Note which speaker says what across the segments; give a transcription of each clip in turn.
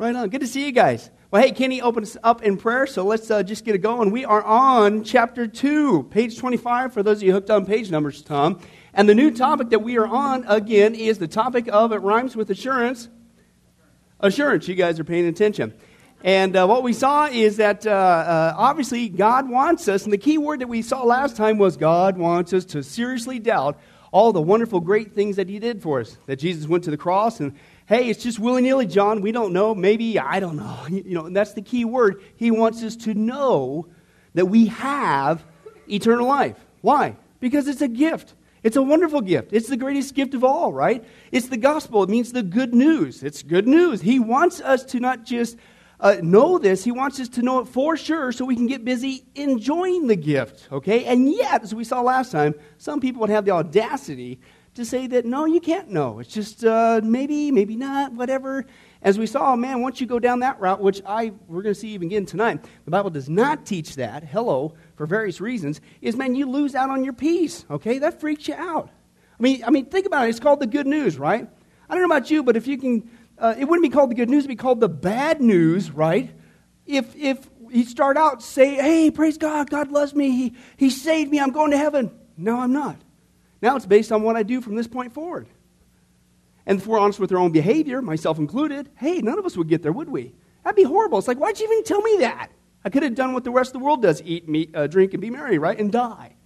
Speaker 1: Right on. Good to see you guys. Well, hey, Kenny open us up in prayer, so let's uh, just get it going. We are on chapter 2, page 25, for those of you hooked on page numbers, Tom. And the new topic that we are on, again, is the topic of, it rhymes with assurance. Assurance. You guys are paying attention. And uh, what we saw is that uh, uh, obviously God wants us, and the key word that we saw last time was God wants us to seriously doubt all the wonderful, great things that He did for us. That Jesus went to the cross and hey, it's just willy nilly, John. We don't know. Maybe, I don't know. You know, that's the key word. He wants us to know that we have eternal life. Why? Because it's a gift. It's a wonderful gift. It's the greatest gift of all, right? It's the gospel. It means the good news. It's good news. He wants us to not just uh, know this, He wants us to know it for sure so we can get busy enjoying the gift, okay? And yet, as we saw last time, some people would have the audacity to say that no, you can't know. It's just uh, maybe, maybe not, whatever. As we saw, man, once you go down that route, which I we're going to see even again tonight, the Bible does not teach that. Hello, for various reasons, is man, you lose out on your peace. Okay, that freaks you out. I mean, I mean, think about it. It's called the good news, right? I don't know about you, but if you can, uh, it wouldn't be called the good news; it'd be called the bad news, right? If if you start out say, "Hey, praise God, God loves me. He He saved me. I'm going to heaven." No, I'm not. Now it's based on what I do from this point forward. And if we're honest with our own behavior, myself included, hey, none of us would get there, would we? That'd be horrible. It's like, why'd you even tell me that? I could have done what the rest of the world does eat, meat, uh, drink, and be merry, right? And die.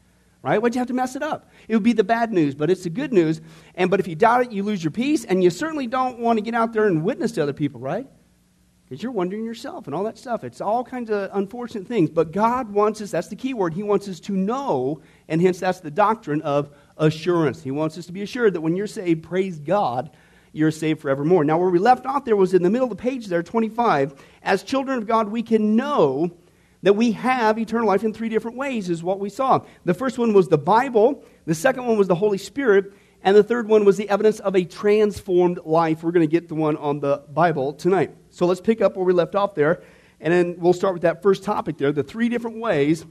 Speaker 1: Right? Why'd you have to mess it up? It would be the bad news, but it's the good news. And but if you doubt it, you lose your peace, and you certainly don't want to get out there and witness to other people, right? Because you're wondering yourself and all that stuff. It's all kinds of unfortunate things. But God wants us, that's the key word, He wants us to know, and hence that's the doctrine of assurance. He wants us to be assured that when you're saved, praise God, you're saved forevermore. Now, where we left off there was in the middle of the page there, 25. As children of God, we can know that we have eternal life in three different ways, is what we saw. The first one was the Bible, the second one was the Holy Spirit, and the third one was the evidence of a transformed life. We're going to get the one on the Bible tonight. So let's pick up where we left off there, and then we'll start with that first topic there the three different ways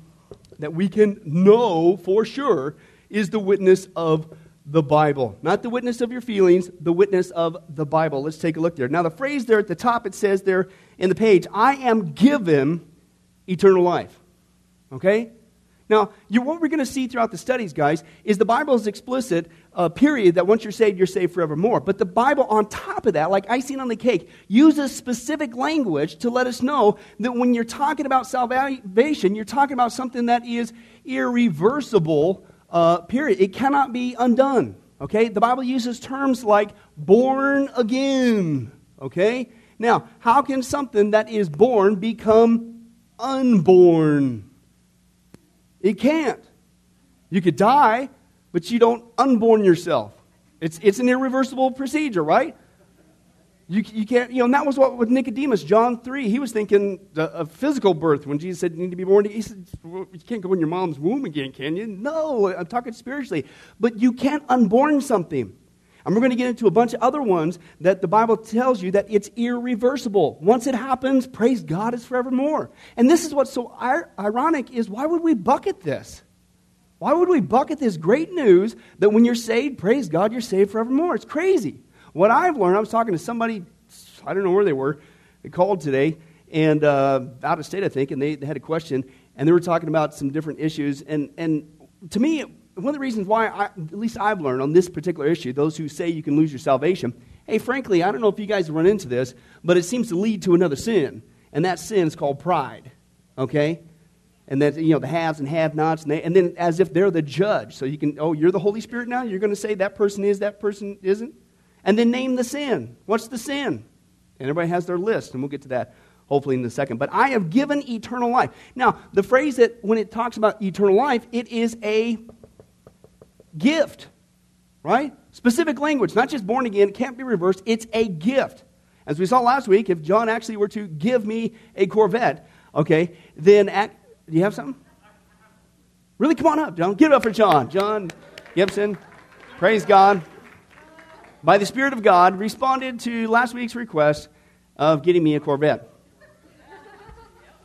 Speaker 1: that we can know for sure is the witness of the Bible. Not the witness of your feelings, the witness of the Bible. Let's take a look there. Now, the phrase there at the top, it says there in the page, I am given eternal life. Okay? Now, what we're going to see throughout the studies, guys, is the Bible is explicit, uh, period, that once you're saved, you're saved forevermore. But the Bible, on top of that, like icing on the cake, uses specific language to let us know that when you're talking about salvation, you're talking about something that is irreversible uh, period. It cannot be undone. Okay? The Bible uses terms like born again. Okay? Now, how can something that is born become unborn? It can't. You could die, but you don't unborn yourself. It's, it's an irreversible procedure, right? You, you can't, you know, and that was what with Nicodemus, John 3. He was thinking of physical birth when Jesus said you need to be born. He said, well, You can't go in your mom's womb again, can you? No, I'm talking spiritually. But you can't unborn something. And we're going to get into a bunch of other ones that the Bible tells you that it's irreversible. Once it happens, praise God, it's forevermore. And this is what's so ironic is why would we bucket this? Why would we bucket this great news that when you're saved, praise God, you're saved forevermore? It's crazy. What I've learned, I was talking to somebody, I don't know where they were, they called today, and uh, out of state, I think, and they, they had a question, and they were talking about some different issues. And, and to me, one of the reasons why, I, at least I've learned on this particular issue, those who say you can lose your salvation, hey, frankly, I don't know if you guys run into this, but it seems to lead to another sin, and that sin is called pride, okay? And that, you know, the haves and have nots, and, they, and then as if they're the judge. So you can, oh, you're the Holy Spirit now? You're going to say that person is, that person isn't? And then name the sin. What's the sin? And everybody has their list, and we'll get to that hopefully in a second. But I have given eternal life. Now, the phrase that when it talks about eternal life, it is a gift, right? Specific language, not just born again, it can't be reversed. It's a gift. As we saw last week, if John actually were to give me a Corvette, okay, then do you have something? Really, come on up, John. Give it up for John. John Gibson. Praise God by the Spirit of God, responded to last week's request of getting me a Corvette.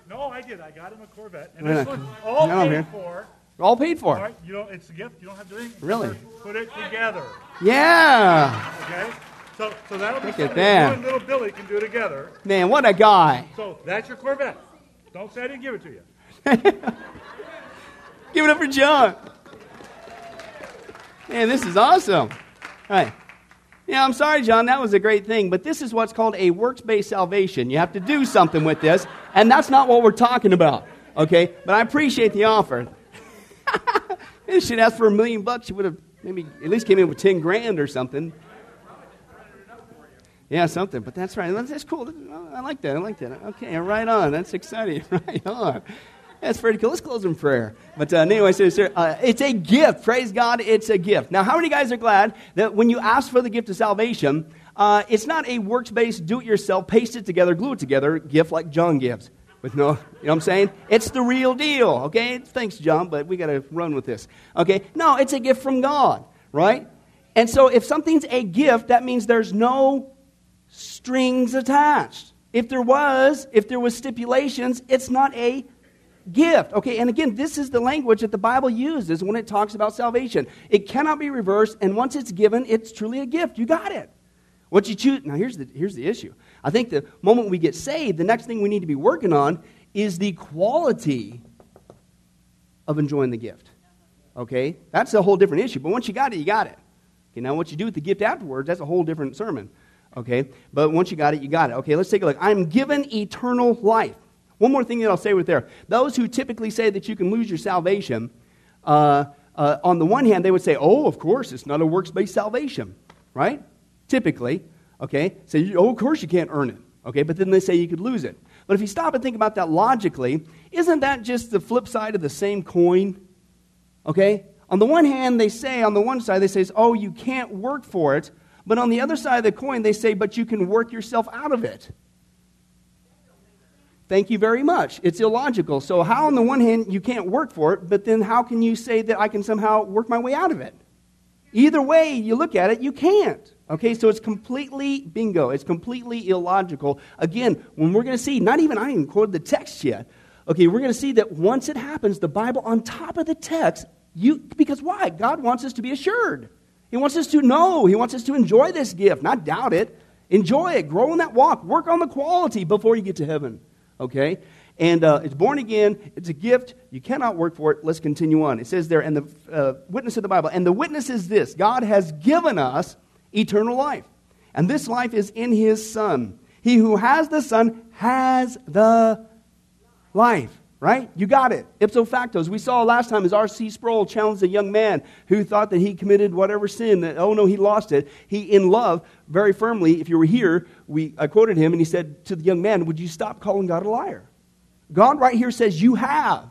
Speaker 2: No, I did. I got him a Corvette. And this one's all no, paid for.
Speaker 1: All paid for.
Speaker 2: All right, you know, it's a gift. You don't have to do anything.
Speaker 1: Really?
Speaker 2: Put it together.
Speaker 1: Yeah.
Speaker 2: Okay? So, so that'll be Look something that. you and little Billy can do together.
Speaker 1: Man, what a guy.
Speaker 2: So that's your Corvette. Don't say I didn't give it to you.
Speaker 1: give it up for John. Man, this is awesome. All right. Yeah, I'm sorry, John, that was a great thing, but this is what's called a works based salvation. You have to do something with this, and that's not what we're talking about. Okay? But I appreciate the offer. if she'd asked for a million bucks, she would have maybe at least came in with 10 grand or something. Yeah, something, but that's right. That's, cool. I like that. I like that. Okay, right on. That's exciting. Right on. That's pretty cool. Let's close in prayer. But uh, anyway, so, so, uh, it's a gift. Praise God, it's a gift. Now, how many guys are glad that when you ask for the gift of salvation, uh, it's not a works based, do it yourself, paste it together, glue it together gift like John gives? With no, you know what I'm saying? It's the real deal, okay? Thanks, John, but we got to run with this, okay? No, it's a gift from God, right? And so if something's a gift, that means there's no strings attached. If there was, if there was stipulations, it's not a gift. Okay, and again, this is the language that the Bible uses when it talks about salvation. It cannot be reversed, and once it's given, it's truly a gift. You got it. What you choose. Now, here's the, here's the issue. I think the moment we get saved, the next thing we need to be working on is the quality of enjoying the gift. Okay? That's a whole different issue. But once you got it, you got it. Okay, now what you do with the gift afterwards, that's a whole different sermon. Okay? But once you got it, you got it. Okay, let's take a look. I'm given eternal life. One more thing that I'll say with there. Those who typically say that you can lose your salvation, uh, uh, on the one hand, they would say, oh, of course, it's not a works based salvation, right? Typically, okay? Say, oh, of course you can't earn it, okay? But then they say you could lose it. But if you stop and think about that logically, isn't that just the flip side of the same coin? Okay? On the one hand, they say, on the one side, they say, oh, you can't work for it. But on the other side of the coin, they say, but you can work yourself out of it. Thank you very much. It's illogical. So, how, on the one hand, you can't work for it, but then how can you say that I can somehow work my way out of it? Either way you look at it, you can't. Okay, so it's completely bingo. It's completely illogical. Again, when we're going to see, not even I even quoted the text yet. Okay, we're going to see that once it happens, the Bible on top of the text, you because why? God wants us to be assured. He wants us to know. He wants us to enjoy this gift, not doubt it. Enjoy it. Grow in that walk. Work on the quality before you get to heaven okay? And uh, it's born again. It's a gift. You cannot work for it. Let's continue on. It says there, and the uh, witness of the Bible, and the witness is this God has given us eternal life. And this life is in his Son. He who has the Son has the life right? You got it. Ipso facto. As we saw last time, as R.C. Sproul challenged a young man who thought that he committed whatever sin, that, oh no, he lost it. He, in love, very firmly, if you were here, we, I quoted him, and he said to the young man, Would you stop calling God a liar? God right here says, You have.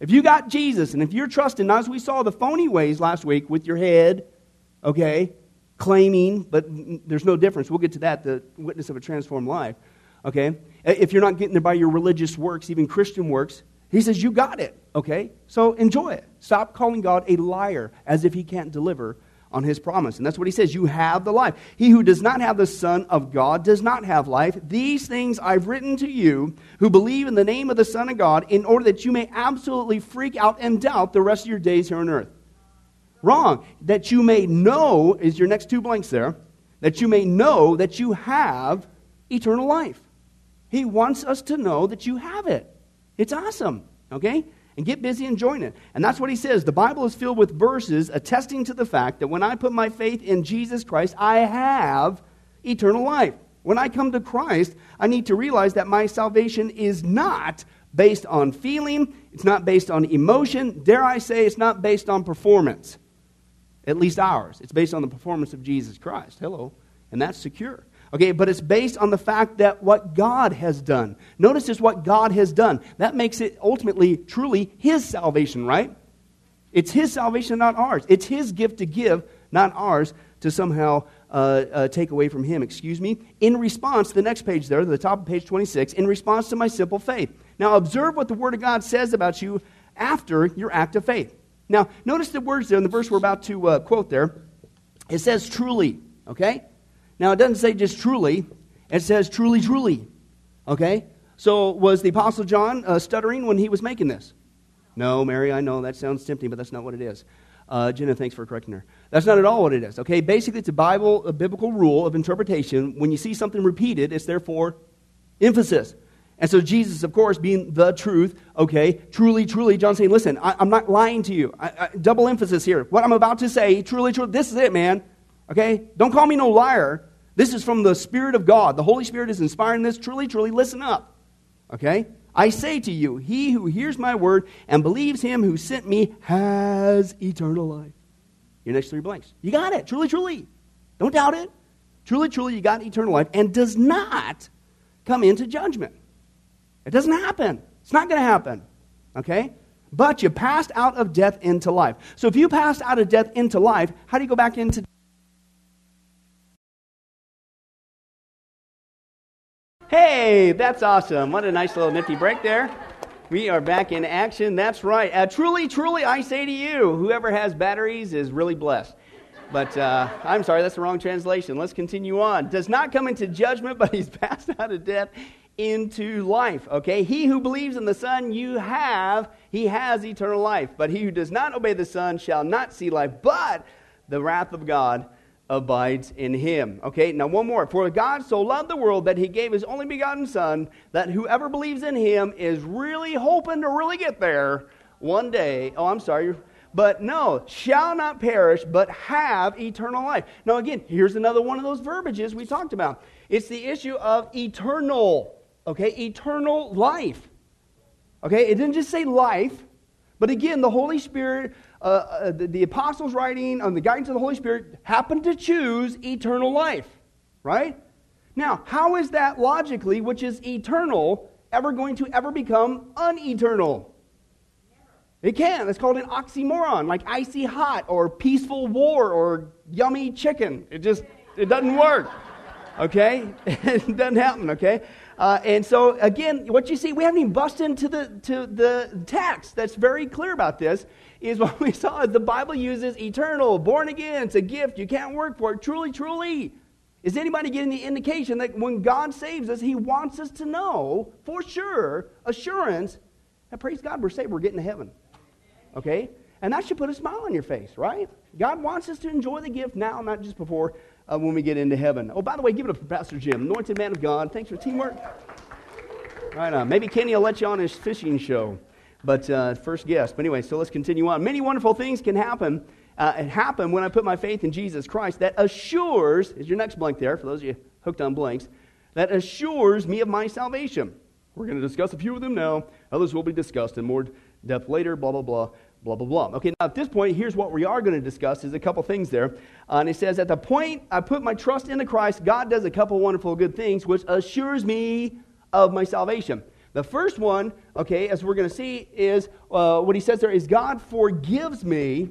Speaker 1: If you got Jesus, and if you're trusting, as we saw the phony ways last week with your head, okay, claiming, but there's no difference. We'll get to that, the witness of a transformed life. Okay? Uh, if you're not getting there by your religious works, even Christian works, he says, You got it. Okay? So enjoy it. Stop calling God a liar as if he can't deliver on his promise. And that's what he says. You have the life. He who does not have the Son of God does not have life. These things I've written to you who believe in the name of the Son of God in order that you may absolutely freak out and doubt the rest of your days here on earth. Wrong. That you may know, is your next two blanks there, that you may know that you have eternal life. He wants us to know that you have it. It's awesome, okay? And get busy enjoying it. And that's what he says. The Bible is filled with verses attesting to the fact that when I put my faith in Jesus Christ, I have eternal life. When I come to Christ, I need to realize that my salvation is not based on feeling, it's not based on emotion. Dare I say, it's not based on performance, at least ours. It's based on the performance of Jesus Christ. Hello. And that's secure. Okay, but it's based on the fact that what God has done. Notice just what God has done. That makes it ultimately, truly His salvation, right? It's His salvation, not ours. It's His gift to give, not ours to somehow uh, uh, take away from Him. Excuse me. In response, the next page there, the top of page 26, in response to my simple faith. Now, observe what the Word of God says about you after your act of faith. Now, notice the words there in the verse we're about to uh, quote there. It says truly, okay? Now, it doesn't say just truly, it says truly, truly. Okay? So, was the Apostle John uh, stuttering when he was making this? No, Mary, I know that sounds tempting, but that's not what it is. Uh, Jenna, thanks for correcting her. That's not at all what it is. Okay, basically, it's a Bible, a biblical rule of interpretation. When you see something repeated, it's therefore emphasis. And so Jesus, of course, being the truth, okay, truly, truly, John saying, listen, I, am not lying to you. I, I, double emphasis here. What I'm about to say, truly, truly, this is it, man. Okay? Don't call me no liar. This is from the Spirit of God. The Holy Spirit is inspiring this. Truly, truly, listen up. Okay? I say to you, he who hears my word and believes him who sent me has eternal life. Your next three blanks. You got it. Truly, truly. Don't doubt it. Truly, truly, you got eternal life and does not come into judgment. It doesn't happen. It's not going to happen. Okay? But you passed out of death into life. So if you passed out of death into life, how do you go back into Hey, that's awesome. What a nice little nifty break there. We are back in action. That's right. Uh, truly, truly, I say to you, whoever has batteries is really blessed. But uh, I'm sorry, that's the wrong translation. Let's continue on. Does not come into judgment, but he's passed out of death into life. Okay? He who believes in the Son, you have, he has eternal life. But he who does not obey the Son shall not see life, but the wrath of God abides in him. Okay, now one more. For God so loved the world that he gave his only begotten Son, that whoever believes in him is really hoping to really get there one day. Oh, I'm sorry. But no, shall not perish, but have eternal life. Now, again, here's another one of those verbiages we talked about. It's the issue of eternal, okay, eternal life. Okay, it didn't just say life, but again, the Holy Spirit uh, uh, the, the, apostles writing on the guidance of the Holy Spirit happened to choose eternal life, right? Now, how is that logically, which is eternal, ever going to ever become uneternal? It can. It's called an oxymoron, like icy hot or peaceful war or yummy chicken. It just it doesn't work. Okay? it doesn't happen, okay? Uh, and so again, what you see, we haven't even busted into the to the text that's very clear about this is what we saw. The Bible uses eternal, born again. It's a gift. You can't work for it. Truly, truly. Is anybody getting the indication that when God saves us, He wants us to know for sure, assurance, that praise God, we're saved, we're getting to heaven. Okay? And that should put a smile on your face, right? God wants us to enjoy the gift now, not just before uh, when we get into heaven. Oh, by the way, give it up for Pastor Jim, anointed man of God. Thanks for teamwork. Right on. Maybe Kenny will let you on his fishing show but uh, first guess. But anyway, so let's continue on. Many wonderful things can happen. Uh, it happen when I put my faith in Jesus Christ. That assures is your next blank there for those of you hooked on blanks. That assures me of my salvation. We're going to discuss a few of them now. Others will be discussed in more depth later. Blah blah blah. Blah, blah, blah. Okay, now at this point, here's what we are going to discuss is a couple things there. Uh, and it says, at the point I put my trust into Christ, God does a couple wonderful good things, which assures me of my salvation. The first one, okay, as we're going to see, is uh, what he says there is God forgives me,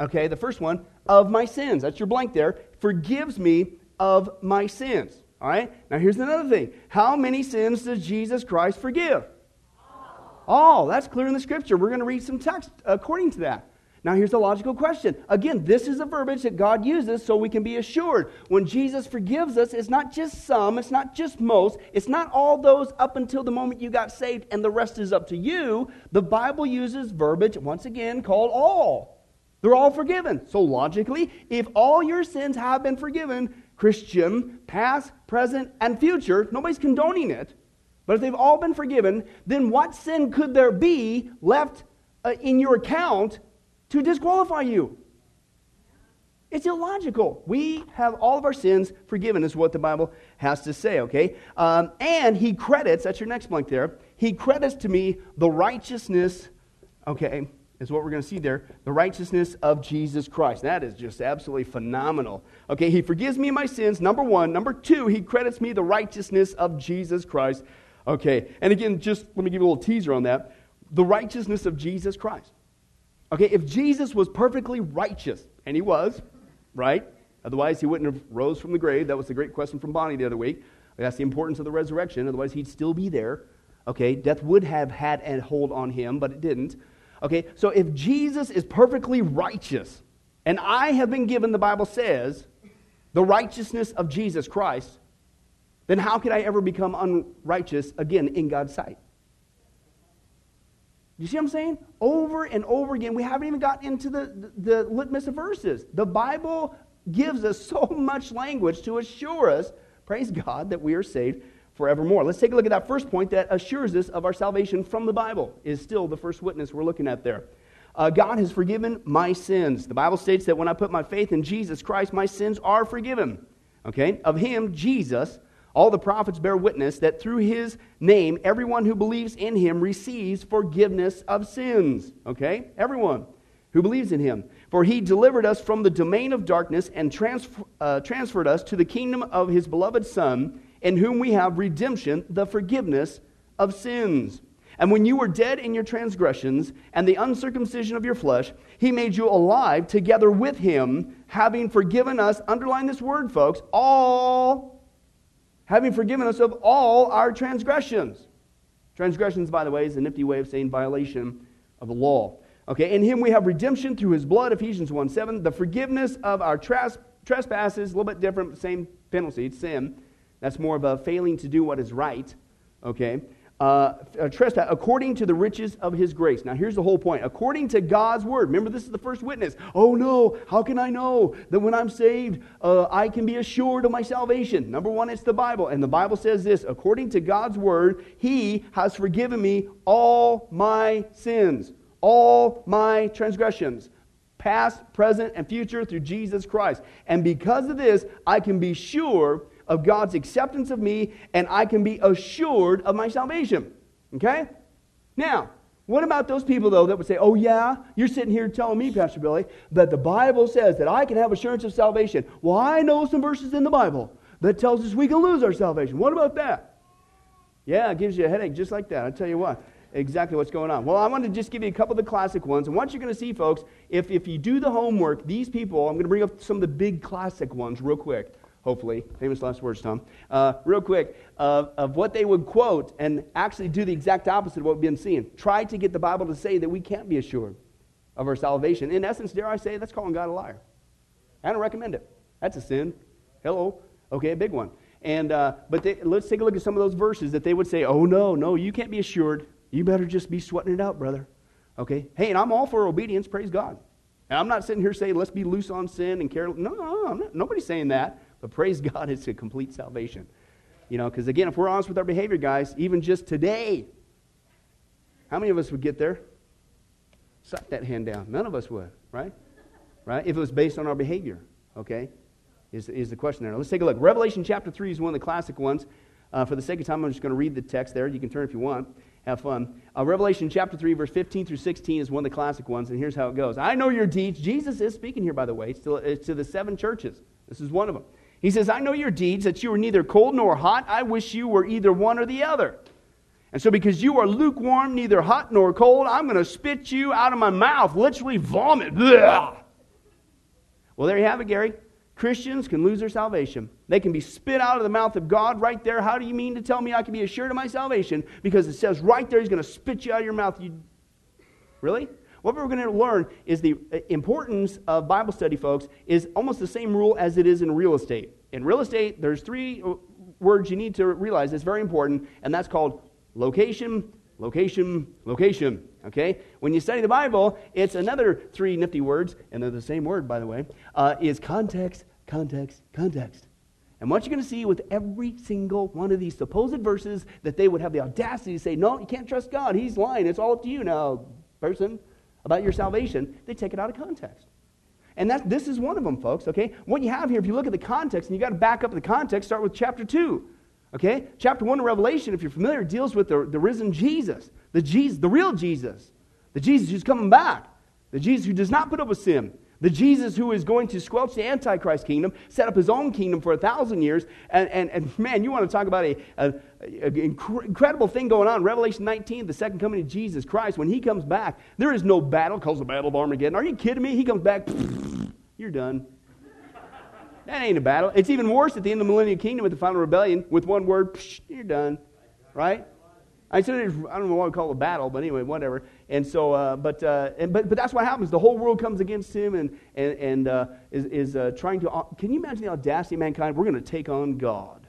Speaker 1: okay, the first one, of my sins. That's your blank there. Forgives me of my sins. All right? Now here's another thing. How many sins does Jesus Christ forgive? All. That's clear in the scripture. We're going to read some text according to that. Now, here's the logical question. Again, this is a verbiage that God uses so we can be assured. When Jesus forgives us, it's not just some, it's not just most, it's not all those up until the moment you got saved and the rest is up to you. The Bible uses verbiage, once again, called all. They're all forgiven. So, logically, if all your sins have been forgiven, Christian, past, present, and future, nobody's condoning it, but if they've all been forgiven, then what sin could there be left uh, in your account to disqualify you. It's illogical. We have all of our sins forgiven, is what the Bible has to say, okay? Um, and he credits, that's your next blank there, he credits to me the righteousness, okay, is what we're going to see there, the righteousness of Jesus Christ. That is just absolutely phenomenal. Okay, he forgives me my sins, number one. Number two, he credits me the righteousness of Jesus Christ. Okay, and again, just let me give you a little teaser on that. The righteousness of Jesus Christ. Okay, if Jesus was perfectly righteous, and he was, right? Otherwise, he wouldn't have rose from the grave. That was the great question from Bonnie the other week. That's the importance of the resurrection. Otherwise, he'd still be there. Okay, death would have had a hold on him, but it didn't. Okay, so if Jesus is perfectly righteous, and I have been given, the Bible says, the righteousness of Jesus Christ, then how could I ever become unrighteous again in God's sight? You see what I'm saying? Over and over again. We haven't even gotten into the, the, the litmus of verses. The Bible gives us so much language to assure us, praise God, that we are saved forevermore. Let's take a look at that first point that assures us of our salvation from the Bible, is still the first witness we're looking at there. Uh, God has forgiven my sins. The Bible states that when I put my faith in Jesus Christ, my sins are forgiven. Okay? Of him, Jesus, all the prophets bear witness that through his name, everyone who believes in him receives forgiveness of sins. Okay? Everyone who believes in him. For he delivered us from the domain of darkness and uh, transferred us to the kingdom of his beloved Son, in whom we have redemption, the forgiveness of sins. And when you were dead in your transgressions and the uncircumcision of your flesh, he made you alive together with him, having forgiven us, underline this word, folks, all having forgiven us of all our transgressions. Transgressions, by the way, is a nifty way of saying violation of the law. Okay, in him we have redemption through his blood, Ephesians 1 7, the forgiveness of our tres- trespasses, a little bit different, same penalty, it's sin. That's more of a failing to do what is right. Okay, uh, trespass according to the riches of his grace. Now, here's the whole point. According to God's word. Remember, this is the first witness. Oh, no. How can I know that when I'm saved, uh, I can be assured of my salvation? Number one, it's the Bible. And the Bible says this according to God's word, he has forgiven me all my sins, all my transgressions past, present, and future through Jesus Christ. And because of this, I can be sure of God's acceptance of me, and I can be assured of my salvation. Okay? Now, what about those people, though, that would say, oh, yeah, you're sitting here telling me, Pastor Billy, that the Bible says that I can have assurance of salvation. Well, I know some verses in the Bible that tells us we can lose our salvation. What about that? Yeah, it gives you a headache just like that. I'll tell you what, exactly what's going on. Well, I want to just give you a couple of the classic ones. And what you're going to see, folks, if, if you do the homework, these people, I'm going to bring up some of the big classic ones real quick hopefully. Famous last words, Tom. Uh, real quick, uh, of what they would quote and actually do the exact opposite of what we've been seeing. Try to get the Bible to say that we can't be assured of our salvation. In essence, dare I say, that's calling God a liar. I don't recommend it. That's a sin. Hello. Okay, a big one. And uh, but they, let's take a look at some of those verses that they would say, "Oh no, no, you can't be assured. You better just be sweating it out, brother." Okay. Hey, and I'm all for obedience. Praise God. And I'm not sitting here saying, "Let's be loose on sin and care." No, no, not, nobody's saying that. But praise God, it's a complete salvation. You know, because again, if we're honest with our behavior, guys, even just today, how many of us would get there? Suck that hand down. None of us would, right? Right? If it was based on our behavior, okay? Is, is the question there. Let's take a look. Revelation chapter 3 is one of the classic ones. Uh, for the sake of time, I'm just going to read the text there. You can turn if you want. Have fun. Uh, Revelation chapter 3, verse 15 through 16 is one of the classic ones, and here's how it goes. I know your deeds. Jesus is speaking here, by the way. To, it's to the seven churches. This is one of them. He says, I know your deeds, that you are neither cold nor hot. I wish you were either one or the other. And so, because you are lukewarm, neither hot nor cold, I'm going to spit you out of my mouth, literally vomit. Blah. Well, there you have it, Gary. Christians can lose their salvation. They can be spit out of the mouth of God right there. How do you mean to tell me I can be assured of my salvation? Because it says right there, He's going to spit you out of your mouth. You... Really? What we're going to learn is the uh, importance of Bible study, folks, is almost the same rule as it is in real estate. In real estate, there's three uh, words you need to realize that's very important, and that's called location, location, location. Okay? When you study the Bible, it's another three nifty words, and they're the same word, by the way, uh, is context, context, context. And what you're going to see with every single one of these supposed verses that they would have the audacity to say, no, you can't trust God. He's lying. It's all up to you now, person about your salvation, they take it out of context. And that, this is one of them, folks, okay? What you have here, if you look at the context, and you got to back up the context, start with chapter 2, okay? Chapter 1 of Revelation, if you're familiar, deals with the, the risen Jesus, the Jesus, the real Jesus, the Jesus who's coming back, the Jesus who does not put up with sin, the Jesus who is going to squelch the Antichrist kingdom, set up his own kingdom for a thousand years. And, and, and man, you want to talk about a, a, incredible thing going on. Revelation 19, the second coming of Jesus Christ, when he comes back, there is no battle, calls the battle of Armageddon. Are you kidding me? He comes back, you're done. That ain't a battle. It's even worse at the end of the millennial kingdom with the final rebellion. With one word, you're done. Right? I said, I don't know what we call it a battle, but anyway, whatever. And so, uh, but, uh, and, but, but that's what happens. The whole world comes against him and, and, and uh, is, is uh, trying to. Can you imagine the audacity of mankind? We're going to take on God.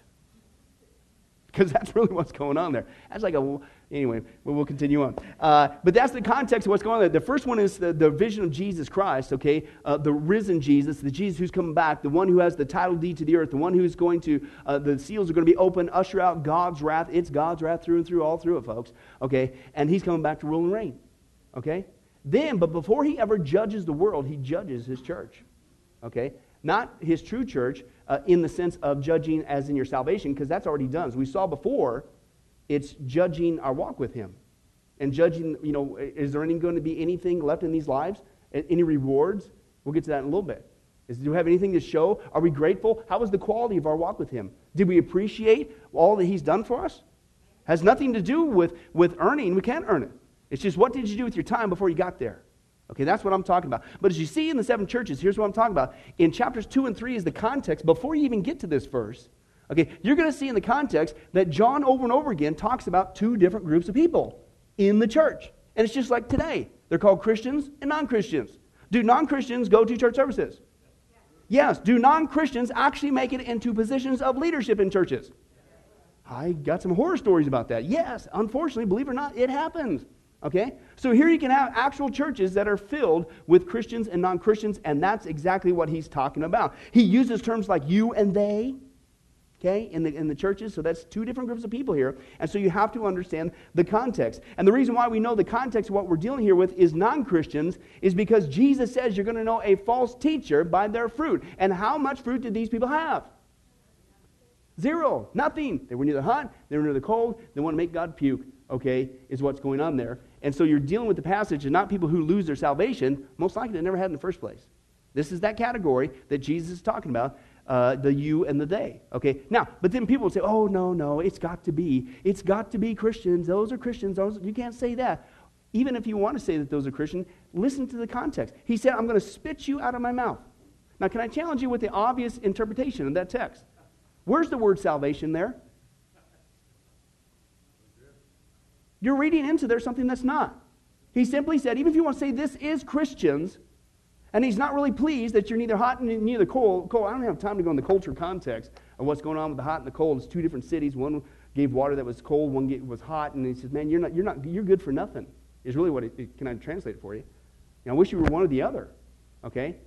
Speaker 1: because that's really what's going on there. That's like a, anyway, we'll continue on. Uh, but that's the context of what's going on. The first one is the, the vision of Jesus Christ, okay? Uh, the risen Jesus, the Jesus who's coming back, the one who has the title deed to the earth, the one who's going to, uh, the seals are going to be open, usher out God's wrath. It's God's wrath through and through, all through it, folks, okay? And he's coming back to rule and reign, okay? Then, but before he ever judges the world, he judges his church, okay? Not his true church uh, in the sense of judging as in your salvation, because that's already done. As we saw before, it's judging our walk with him. And judging, you know, is there any, going to be anything left in these lives? Any rewards? We'll get to that in a little bit. Is, do we have anything to show? Are we grateful? How was the quality of our walk with him? Did we appreciate all that he's done for us? Has nothing to do with, with earning. We can't earn it. It's just what did you do with your time before you got there? Okay, that's what I'm talking about. But as you see in the seven churches, here's what I'm talking about. In chapters 2 and 3 is the context. Before you even get to this verse, okay, you're going to see in the context that John over and over again talks about two different groups of people in the church. And it's just like today. They're called Christians and non Christians. Do non Christians go to church services? Yes. Do non Christians actually make it into positions of leadership in churches? I got some horror stories about that. Yes. Unfortunately, believe it or not, it happens. Okay? So here you can have actual churches that are filled with Christians and non Christians, and that's exactly what he's talking about. He uses terms like you and they, okay, in the, in the churches. So that's two different groups of people here. And so you have to understand the context. And the reason why we know the context of what we're dealing here with is non Christians is because Jesus says you're going to know a false teacher by their fruit. And how much fruit did these people have? Zero. Nothing. They were neither hot, they were neither cold. They want to make God puke, okay, is what's going on there. And so you're dealing with the passage and not people who lose their salvation, most likely they never had in the first place. This is that category that Jesus is talking about. Uh, the you and the they. Okay. Now, but then people would say, "Oh no, no, it's got to be. It's got to be Christians. Those are Christians. Those, you can't say that." Even if you want to say that those are Christian, listen to the context. He said, "I'm going to spit you out of my mouth." Now, can I challenge you with the obvious interpretation of that text? Where's the word salvation there? You're reading into there something that's not. He simply said, even if you want to say this is Christians, and he's not really pleased that you're neither hot and neither cold. cold. I don't have time to go in the culture context of what's going on with the hot and the cold. It's two different cities. One gave water that was cold, one was hot, and he says, "Man, you're not, you're not, you're good for nothing." Is really what it, can I translate it for you? know, I wish you were one or the other. Okay,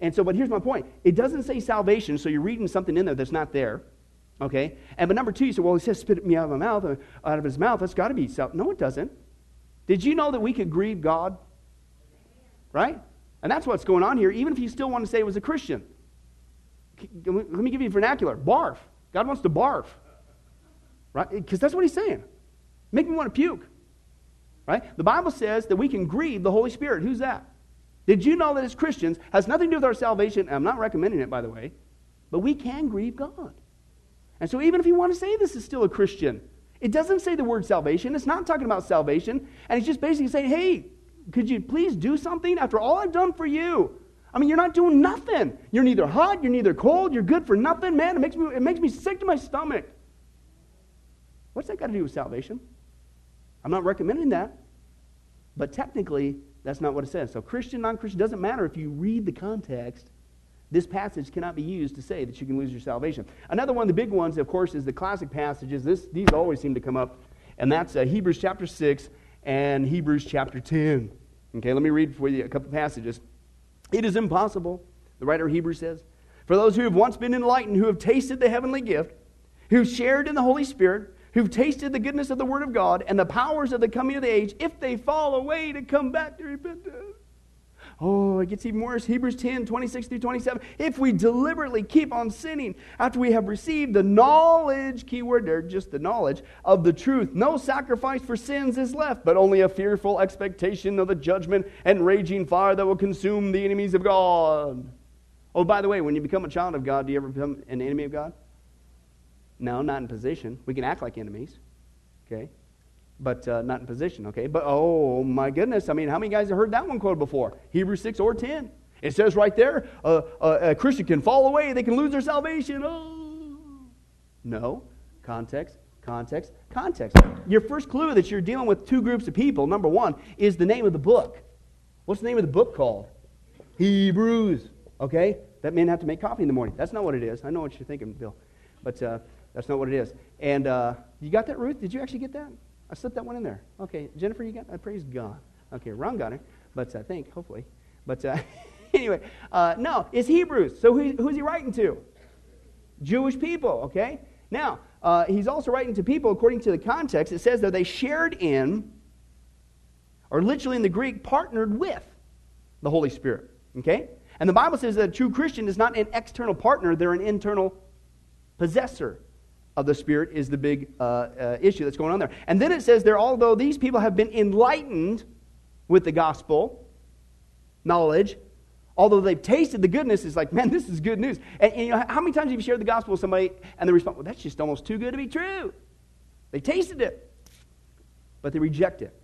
Speaker 1: and so, but here's my point. It doesn't say salvation, so you're reading something in there that's not there. Okay? And but number two, you say, well, he says, spit me out of my mouth, uh, out of his mouth. That's got to be self. No, it doesn't. Did you know that we could grieve God? Right? And that's what's going on here, even if you still want to say it was a Christian. Let me give you vernacular. Barf. God wants to barf. Right? Because that's what he's saying. Make me want to puke. Right? The Bible says that we can grieve the Holy Spirit. Who's that? Did you know that as Christians, has nothing to do with our salvation, I'm not recommending it, by the way, but we can grieve God. And so, even if you want to say this is still a Christian, it doesn't say the word salvation. It's not talking about salvation. And it's just basically saying, hey, could you please do something after all I've done for you? I mean, you're not doing nothing. You're neither hot, you're neither cold, you're good for nothing. Man, it makes me, it makes me sick to my stomach. What's that got to do with salvation? I'm not recommending that. But technically, that's not what it says. So, Christian, non Christian, doesn't matter if you read the context. This passage cannot be used to say that you can lose your salvation. Another one of the big ones, of course, is the classic passages. This, these always seem to come up, and that's uh, Hebrews chapter 6 and Hebrews chapter 10. Okay, let me read for you a couple passages. It is impossible, the writer of Hebrews says, for those who have once been enlightened, who have tasted the heavenly gift, who've shared in the Holy Spirit, who've tasted the goodness of the Word of God and the powers of the coming of the age, if they fall away, to come back to repentance. Oh, it gets even worse. Hebrews 10, 26 through 27. If we deliberately keep on sinning after we have received the knowledge, keyword there, just the knowledge of the truth, no sacrifice for sins is left, but only a fearful expectation of the judgment and raging fire that will consume the enemies of God. Oh, by the way, when you become a child of God, do you ever become an enemy of God? No, not in position. We can act like enemies. Okay? But uh, not in position, okay? But oh my goodness, I mean, how many guys have heard that one quoted before? Hebrews 6 or 10. It says right there, uh, uh, a Christian can fall away, they can lose their salvation. Oh. No. Context, context, context. Your first clue that you're dealing with two groups of people, number one, is the name of the book. What's the name of the book called? Hebrews, okay? That men have to make coffee in the morning. That's not what it is. I know what you're thinking, Bill. But uh, That's not what it is. And you got that, Ruth? Did you actually get that? I slipped that one in there. Okay, Jennifer, you got that? Praise God. Okay, Ron got it, but I think, hopefully. But uh, anyway, uh, no, it's Hebrews. So who, who's he writing to? Jewish people, okay? Now, uh, he's also writing to people, according to the context, it says that they shared in, or literally in the Greek, partnered with the Holy Spirit, okay? And the Bible says that a true Christian is not an external partner, they're an internal possessor of the Spirit, is the big uh, uh, issue that's going on there. And then it says there, although these people have been enlightened with the gospel, knowledge, although they've tasted the goodness, it's like, man, this is good news. And, and, you know, how many times have you shared the gospel with somebody and they respond, well, that's just almost too good to be true? They tasted it, but they reject it.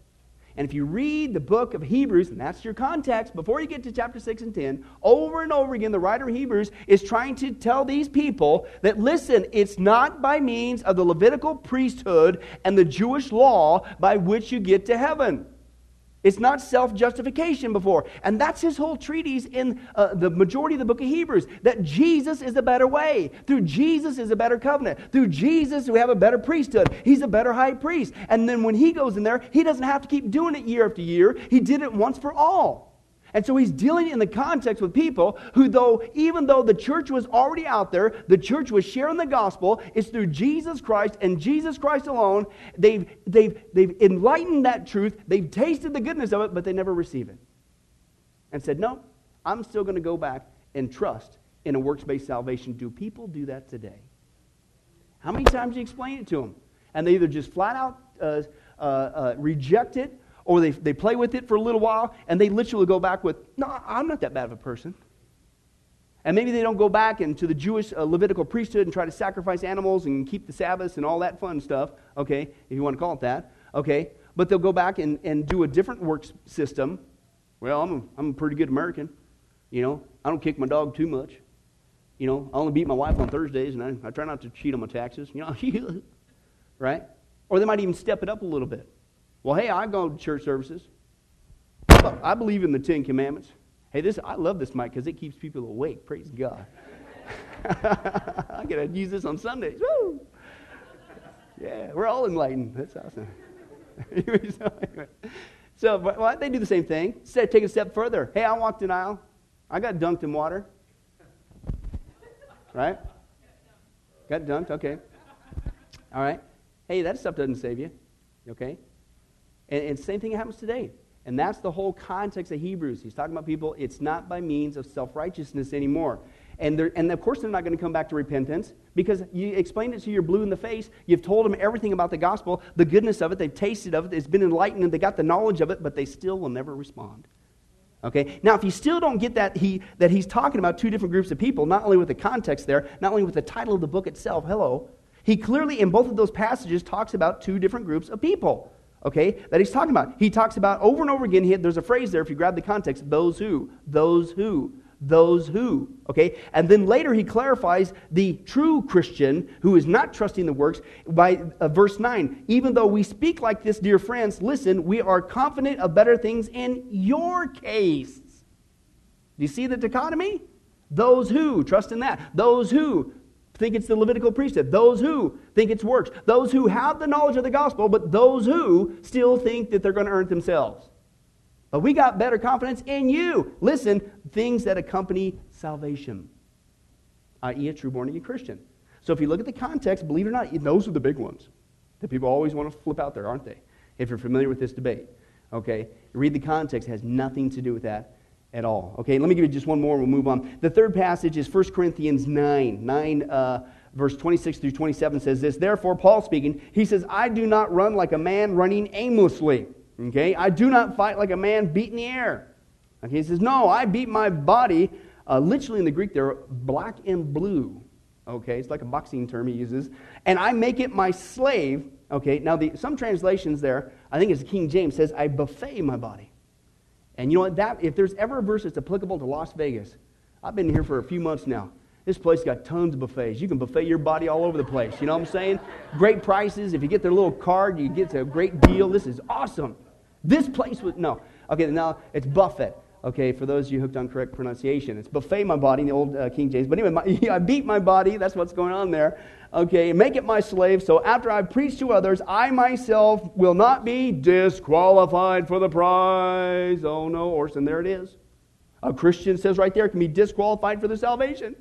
Speaker 1: And if you read the book of Hebrews, and that's your context, before you get to chapter 6 and 10, over and over again, the writer of Hebrews is trying to tell these people that, listen, it's not by means of the Levitical priesthood and the Jewish law by which you get to heaven. It's not self justification before. And that's his whole treatise in uh, the majority of the book of Hebrews that Jesus is a better way. Through Jesus is a better covenant. Through Jesus, we have a better priesthood. He's a better high priest. And then when he goes in there, he doesn't have to keep doing it year after year. He did it once for all. And so he's dealing in the context with people who, though, even though the church was already out there, the church was sharing the gospel, it's through Jesus Christ and Jesus Christ alone. They've, they've, they've enlightened that truth, they've tasted the goodness of it, but they never receive it. And said, No, I'm still going to go back and trust in a works based salvation. Do people do that today? How many times do you explain it to them? And they either just flat out uh, uh, uh, reject it or they, they play with it for a little while and they literally go back with, no, I'm not that bad of a person. And maybe they don't go back into the Jewish uh, Levitical priesthood and try to sacrifice animals and keep the Sabbaths and all that fun stuff, okay, if you want to call it that, okay. But they'll go back and, and do a different works system. Well, I'm a, I'm a pretty good American. You know, I don't kick my dog too much. You know, I only beat my wife on Thursdays and I, I try not to cheat on my taxes. You know, right? Or they might even step it up a little bit. Well, hey, I go to church services. I believe in the Ten Commandments. Hey, this I love this mic because it keeps people awake. Praise God. I gotta use this on Sundays. Woo! Yeah, we're all enlightened. That's awesome. so, well, they do the same thing. Instead, take a step further. Hey, I walked an aisle. I got dunked in water. Right? Got dunked. Okay. All right. Hey, that stuff doesn't save you. Okay. And, and same thing happens today. And that's the whole context of Hebrews. He's talking about people, it's not by means of self righteousness anymore. And, and of course, they're not going to come back to repentance because you explained it to your blue in the face. You've told them everything about the gospel, the goodness of it. They've tasted of it. It's been enlightened and they got the knowledge of it, but they still will never respond. Okay? Now, if you still don't get that, he, that he's talking about two different groups of people, not only with the context there, not only with the title of the book itself, hello, he clearly, in both of those passages, talks about two different groups of people okay, that he's talking about. He talks about over and over again, he, there's a phrase there, if you grab the context, those who, those who, those who, okay? And then later he clarifies the true Christian who is not trusting the works by uh, verse 9. Even though we speak like this, dear friends, listen, we are confident of better things in your case. Do you see the dichotomy? Those who trust in that. Those who think it's the Levitical priesthood. Those who think it's works. Those who have the knowledge of the gospel, but those who still think that they're going to earn it themselves. But we got better confidence in you. Listen, things that accompany salvation, i.e., a true born again Christian. So if you look at the context, believe it or not, those are the big ones that people always want to flip out there, aren't they? If you're familiar with this debate. Okay? read the context, it has nothing to do with that at all. Okay, let me give you just one more and we'll move on. The third passage is 1 Corinthians 9. 9, uh, verse 26 through 27 says this Therefore, Paul speaking, he says, I do not run like a man running aimlessly. Okay, I do not fight like a man beating the air. Okay, he says, No, I beat my body. Uh, literally in the Greek, they're black and blue. Okay, it's like a boxing term he uses. And I make it my slave. Okay, now the, some translations there, I think it's King James, says, I buffet my body. And you know what? That, if there's ever a verse that's applicable to Las Vegas, I've been here for a few months now. This place got tons of buffets. You can buffet your body all over the place. You know what I'm saying? Great prices. If you get their little card, you get a great deal. This is awesome. This place was, no. Okay, now it's buffet. Okay, for those of you hooked on correct pronunciation, it's buffet my body in the old uh, King James. But anyway, my, I beat my body. That's what's going on there. Okay, make it my slave. So after I preach to others, I myself will not be disqualified for the prize. Oh no, Orson, there it is. A Christian says right there can be disqualified for the salvation.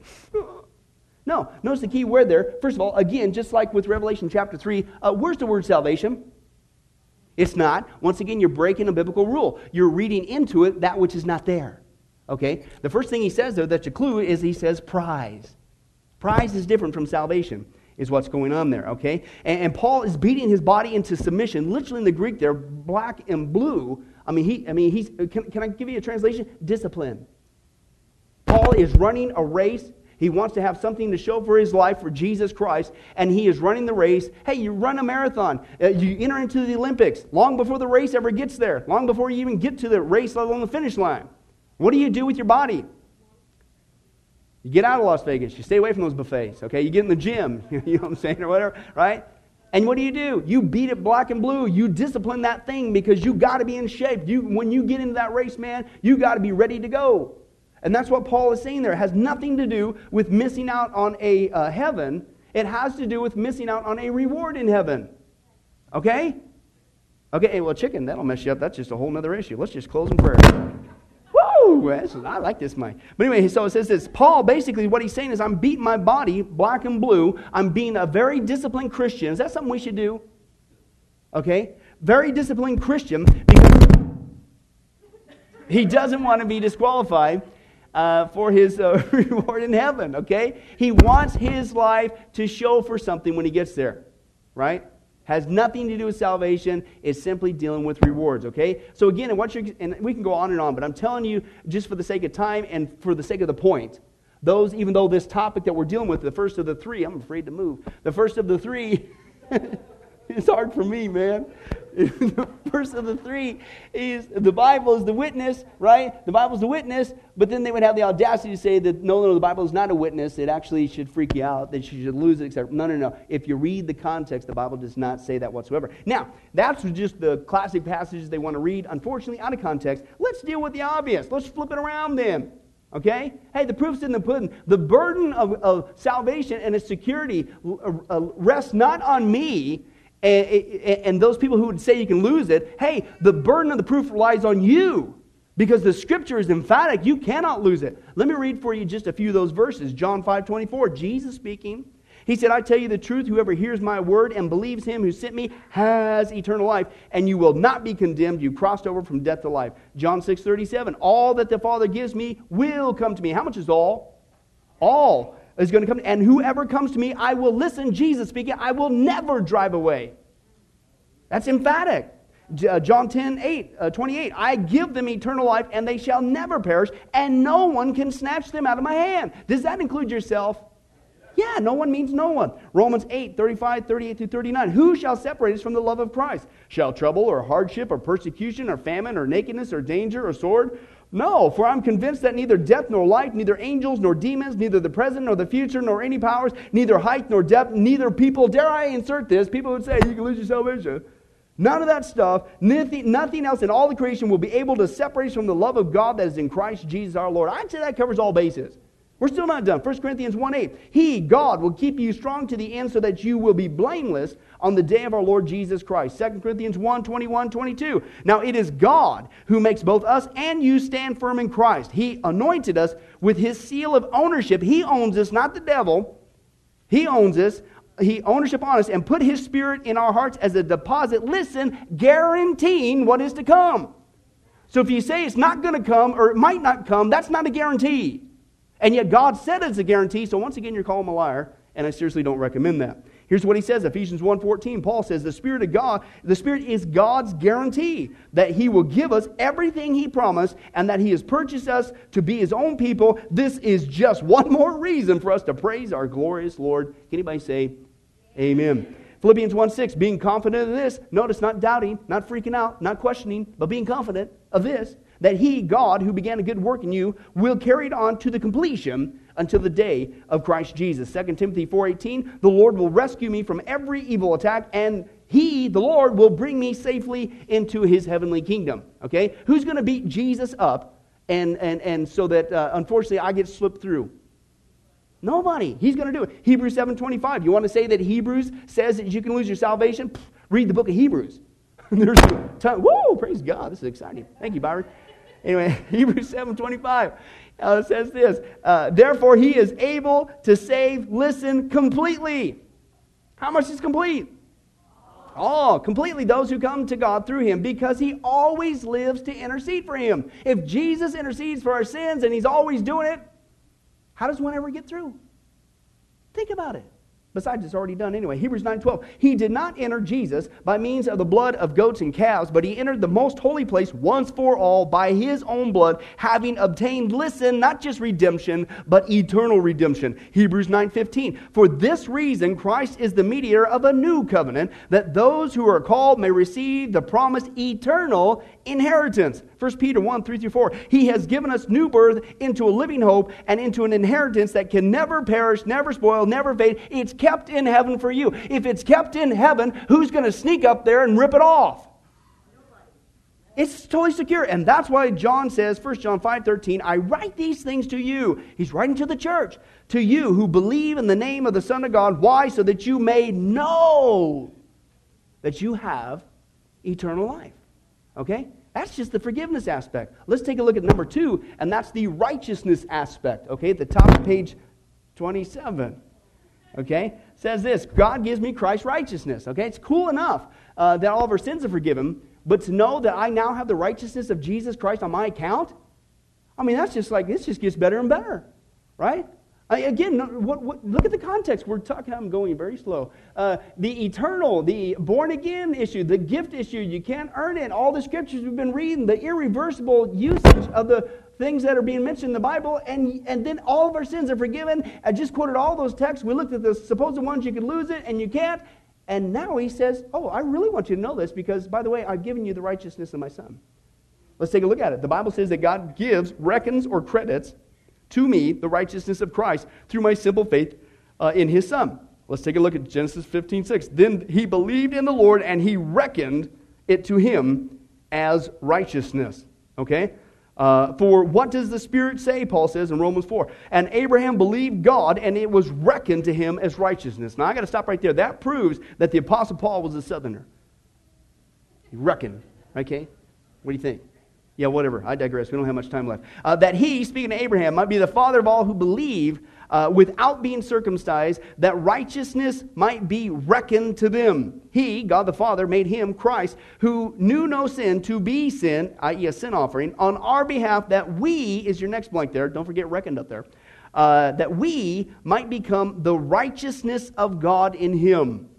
Speaker 1: no, notice the key word there. First of all, again, just like with Revelation chapter 3, uh, where's the word salvation? It's not. Once again, you're breaking a biblical rule. You're reading into it that which is not there. Okay? The first thing he says there that's a clue is he says prize. Prize is different from salvation, is what's going on there. Okay? And, and Paul is beating his body into submission. Literally in the Greek there, black and blue. I mean, he, I mean, he's, can, can I give you a translation? Discipline. Paul is running a race he wants to have something to show for his life for Jesus Christ, and he is running the race. Hey, you run a marathon, uh, you enter into the Olympics long before the race ever gets there, long before you even get to the race level on the finish line. What do you do with your body? You get out of Las Vegas, you stay away from those buffets, okay? You get in the gym, you know what I'm saying, or whatever, right? And what do you do? You beat it black and blue. You discipline that thing because you got to be in shape. You, when you get into that race, man, you got to be ready to go. And that's what Paul is saying there. It has nothing to do with missing out on a uh, heaven, it has to do with missing out on a reward in heaven. Okay? Okay, well, chicken, that'll mess you up. That's just a whole other issue. Let's just close in prayer. I like this mic. But anyway, so it says this Paul basically, what he's saying is, I'm beating my body black and blue. I'm being a very disciplined Christian. Is that something we should do? Okay? Very disciplined Christian because he doesn't want to be disqualified uh, for his uh, reward in heaven, okay? He wants his life to show for something when he gets there, right? Has nothing to do with salvation. It's simply dealing with rewards, okay? So again, and, what you and we can go on and on, but I'm telling you, just for the sake of time and for the sake of the point, those, even though this topic that we're dealing with, the first of the three, I'm afraid to move. The first of the three, it's hard for me, man. the first of the three is the Bible is the witness, right? The Bible is the witness, but then they would have the audacity to say that no, no, the Bible is not a witness. It actually should freak you out, that you should lose it, etc. No, no, no. If you read the context, the Bible does not say that whatsoever. Now, that's just the classic passages they want to read, unfortunately, out of context. Let's deal with the obvious. Let's flip it around then. Okay? Hey, the proof's in the pudding. The burden of, of salvation and its security rests not on me, and, and those people who would say you can lose it, hey, the burden of the proof lies on you because the scripture is emphatic. You cannot lose it. Let me read for you just a few of those verses. John 5 24, Jesus speaking. He said, I tell you the truth, whoever hears my word and believes him who sent me has eternal life, and you will not be condemned. You crossed over from death to life. John 6 37, all that the Father gives me will come to me. How much is all? All is going to come. And whoever comes to me, I will listen. Jesus speaking, I will never drive away. That's emphatic. Uh, John 10, 8, uh, 28. I give them eternal life, and they shall never perish, and no one can snatch them out of my hand. Does that include yourself? Yeah, no one means no one. Romans 8, 35, 38 to 39. Who shall separate us from the love of Christ? Shall trouble or hardship or persecution or famine or nakedness or danger or sword? No, for I'm convinced that neither death nor life, neither angels nor demons, neither the present nor the future, nor any powers, neither height nor depth, neither people, dare I insert this, people would say you can lose your salvation. None of that stuff, nothing, nothing else in all the creation will be able to separate us from the love of God that is in Christ Jesus our Lord. I'd say that covers all bases. We're still not done. 1 Corinthians 1 8. He, God, will keep you strong to the end so that you will be blameless on the day of our Lord Jesus Christ. 2 Corinthians 1 21 22. Now it is God who makes both us and you stand firm in Christ. He anointed us with his seal of ownership. He owns us, not the devil. He owns us. He ownership on us and put his spirit in our hearts as a deposit. Listen, guaranteeing what is to come. So if you say it's not going to come or it might not come, that's not a guarantee. And yet God said it's a guarantee, so once again, you're calling him a liar, and I seriously don't recommend that. Here's what he says, Ephesians 1.14. Paul says, the Spirit of God, the Spirit is God's guarantee that he will give us everything he promised and that he has purchased us to be his own people. This is just one more reason for us to praise our glorious Lord. Can anybody say amen? Philippians 1 6, being confident of this, notice not doubting, not freaking out, not questioning, but being confident of this, that he, God, who began a good work in you, will carry it on to the completion until the day of Christ Jesus. 2 Timothy 4:18, the Lord will rescue me from every evil attack and he, the Lord, will bring me safely into his heavenly kingdom. Okay? Who's going to beat Jesus up and, and, and so that uh, unfortunately I get slipped through? Nobody. He's going to do it. Hebrews 7.25. You want to say that Hebrews says that you can lose your salvation? Pfft, read the book of Hebrews. There's a ton, whoa, praise God. This is exciting. Thank you, Byron. Anyway, Hebrews 7.25 uh, says this. Uh, Therefore, he is able to save, listen, completely. How much is complete? All, completely those who come to God through him because he always lives to intercede for him. If Jesus intercedes for our sins and he's always doing it, how does one ever get through? Think about it. Besides, it's already done anyway. Hebrews 9:12. He did not enter Jesus by means of the blood of goats and calves, but he entered the most holy place once for all by his own blood, having obtained, listen, not just redemption, but eternal redemption. Hebrews 9:15. For this reason Christ is the mediator of a new covenant, that those who are called may receive the promised eternal inheritance. 1 Peter 1 3 through 4. He has given us new birth into a living hope and into an inheritance that can never perish, never spoil, never fade. It's kept in heaven for you. If it's kept in heaven, who's going to sneak up there and rip it off? It's totally secure. And that's why John says, 1 John 5 13, I write these things to you. He's writing to the church, to you who believe in the name of the Son of God. Why? So that you may know that you have eternal life. Okay? That's just the forgiveness aspect. Let's take a look at number two, and that's the righteousness aspect. Okay, at the top of page 27. Okay, says this God gives me Christ's righteousness. Okay, it's cool enough uh, that all of our sins are forgiven, but to know that I now have the righteousness of Jesus Christ on my account, I mean, that's just like, this just gets better and better, right? Again, what, what, look at the context. We're talking, I'm going very slow. Uh, the eternal, the born again issue, the gift issue, you can't earn it. All the scriptures we've been reading, the irreversible usage of the things that are being mentioned in the Bible, and, and then all of our sins are forgiven. I just quoted all those texts. We looked at the supposed ones you could lose it and you can't. And now he says, Oh, I really want you to know this because, by the way, I've given you the righteousness of my son. Let's take a look at it. The Bible says that God gives, reckons, or credits to me the righteousness of Christ through my simple faith uh, in his Son. Let's take a look at Genesis 15 6. Then he believed in the Lord and he reckoned it to him as righteousness. Okay? Uh, for what does the Spirit say, Paul says in Romans 4? And Abraham believed God, and it was reckoned to him as righteousness. Now, I got to stop right there. That proves that the Apostle Paul was a southerner. He reckoned. Okay? What do you think? Yeah, whatever. I digress. We don't have much time left. Uh, that he, speaking to Abraham, might be the father of all who believe uh, without being circumcised, that righteousness might be reckoned to them. He, God the Father, made him, Christ, who knew no sin, to be sin, i.e., a sin offering, on our behalf, that we, is your next blank there, don't forget reckoned up there, uh, that we might become the righteousness of God in him.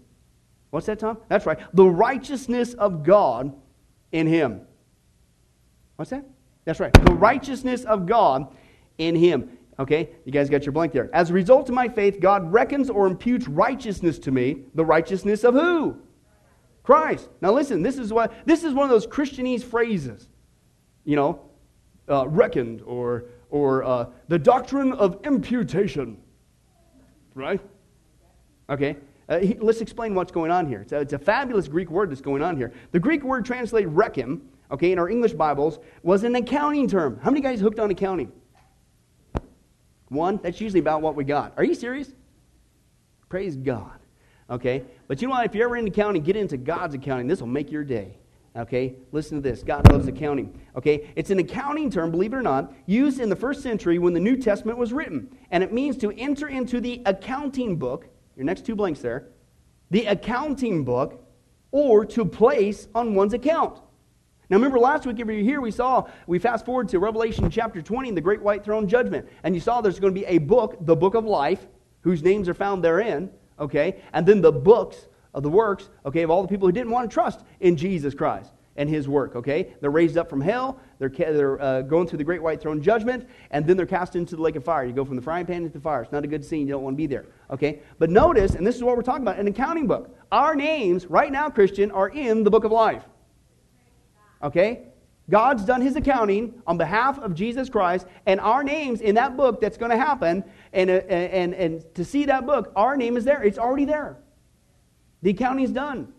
Speaker 1: What's that, Tom? That's right. The righteousness of God in him. What's that? That's right. The righteousness of God in him. Okay, you guys got your blank there. As a result of my faith, God reckons or imputes righteousness to me. The righteousness of who? Christ. Now listen, this is what this is one of those Christianese phrases. You know, uh, reckoned or or uh, the doctrine of imputation. Right? Okay. Uh, he, let's explain what's going on here. It's a, it's a fabulous Greek word that's going on here. The Greek word translated reckon okay, in our English Bibles, was an accounting term. How many guys hooked on accounting? One? That's usually about what we got. Are you serious? Praise God. Okay? But you know what? If you're ever in accounting, get into God's accounting. This will make your day. Okay? Listen to this. God loves accounting. Okay? It's an accounting term, believe it or not, used in the first century when the New Testament was written. And it means to enter into the accounting book, your next two blanks there, the accounting book, or to place on one's account. Now, remember last week, if you're here, we saw, we fast forward to Revelation chapter 20 and the great white throne judgment. And you saw there's going to be a book, the book of life, whose names are found therein, okay? And then the books of the works, okay, of all the people who didn't want to trust in Jesus Christ and his work, okay? They're raised up from hell, they're, they're uh, going through the great white throne judgment, and then they're cast into the lake of fire. You go from the frying pan into the fire. It's not a good scene. You don't want to be there, okay? But notice, and this is what we're talking about, an accounting book. Our names, right now, Christian, are in the book of life. Okay? God's done his accounting on behalf of Jesus Christ, and our names in that book that's going to happen, and, uh, and, and to see that book, our name is there. It's already there. The accounting's done.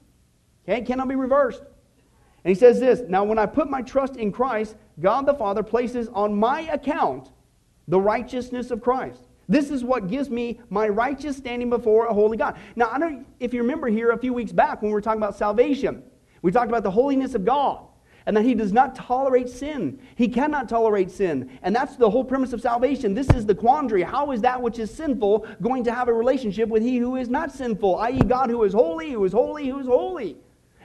Speaker 1: Okay? It cannot be reversed. And he says this Now, when I put my trust in Christ, God the Father places on my account the righteousness of Christ. This is what gives me my righteous standing before a holy God. Now, I don't if you remember here a few weeks back when we were talking about salvation, we talked about the holiness of God and that he does not tolerate sin. He cannot tolerate sin. And that's the whole premise of salvation. This is the quandary. How is that which is sinful going to have a relationship with he who is not sinful, i.e., God who is holy, who is holy, who is holy?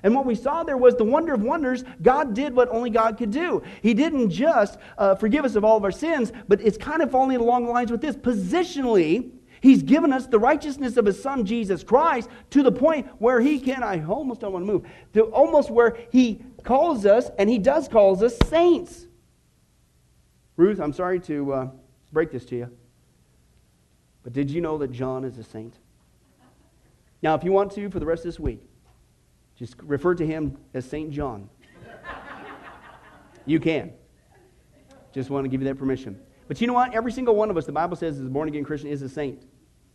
Speaker 1: And what we saw there was the wonder of wonders. God did what only God could do. He didn't just uh, forgive us of all of our sins, but it's kind of falling along the lines with this. Positionally, He's given us the righteousness of His Son, Jesus Christ, to the point where He can, I almost don't want to move, to almost where He calls us, and He does calls us saints. Ruth, I'm sorry to uh, break this to you, but did you know that John is a saint? Now, if you want to, for the rest of this week, just refer to him as St. John. you can. Just want to give you that permission. But you know what? Every single one of us, the Bible says, is a born again Christian, is a saint.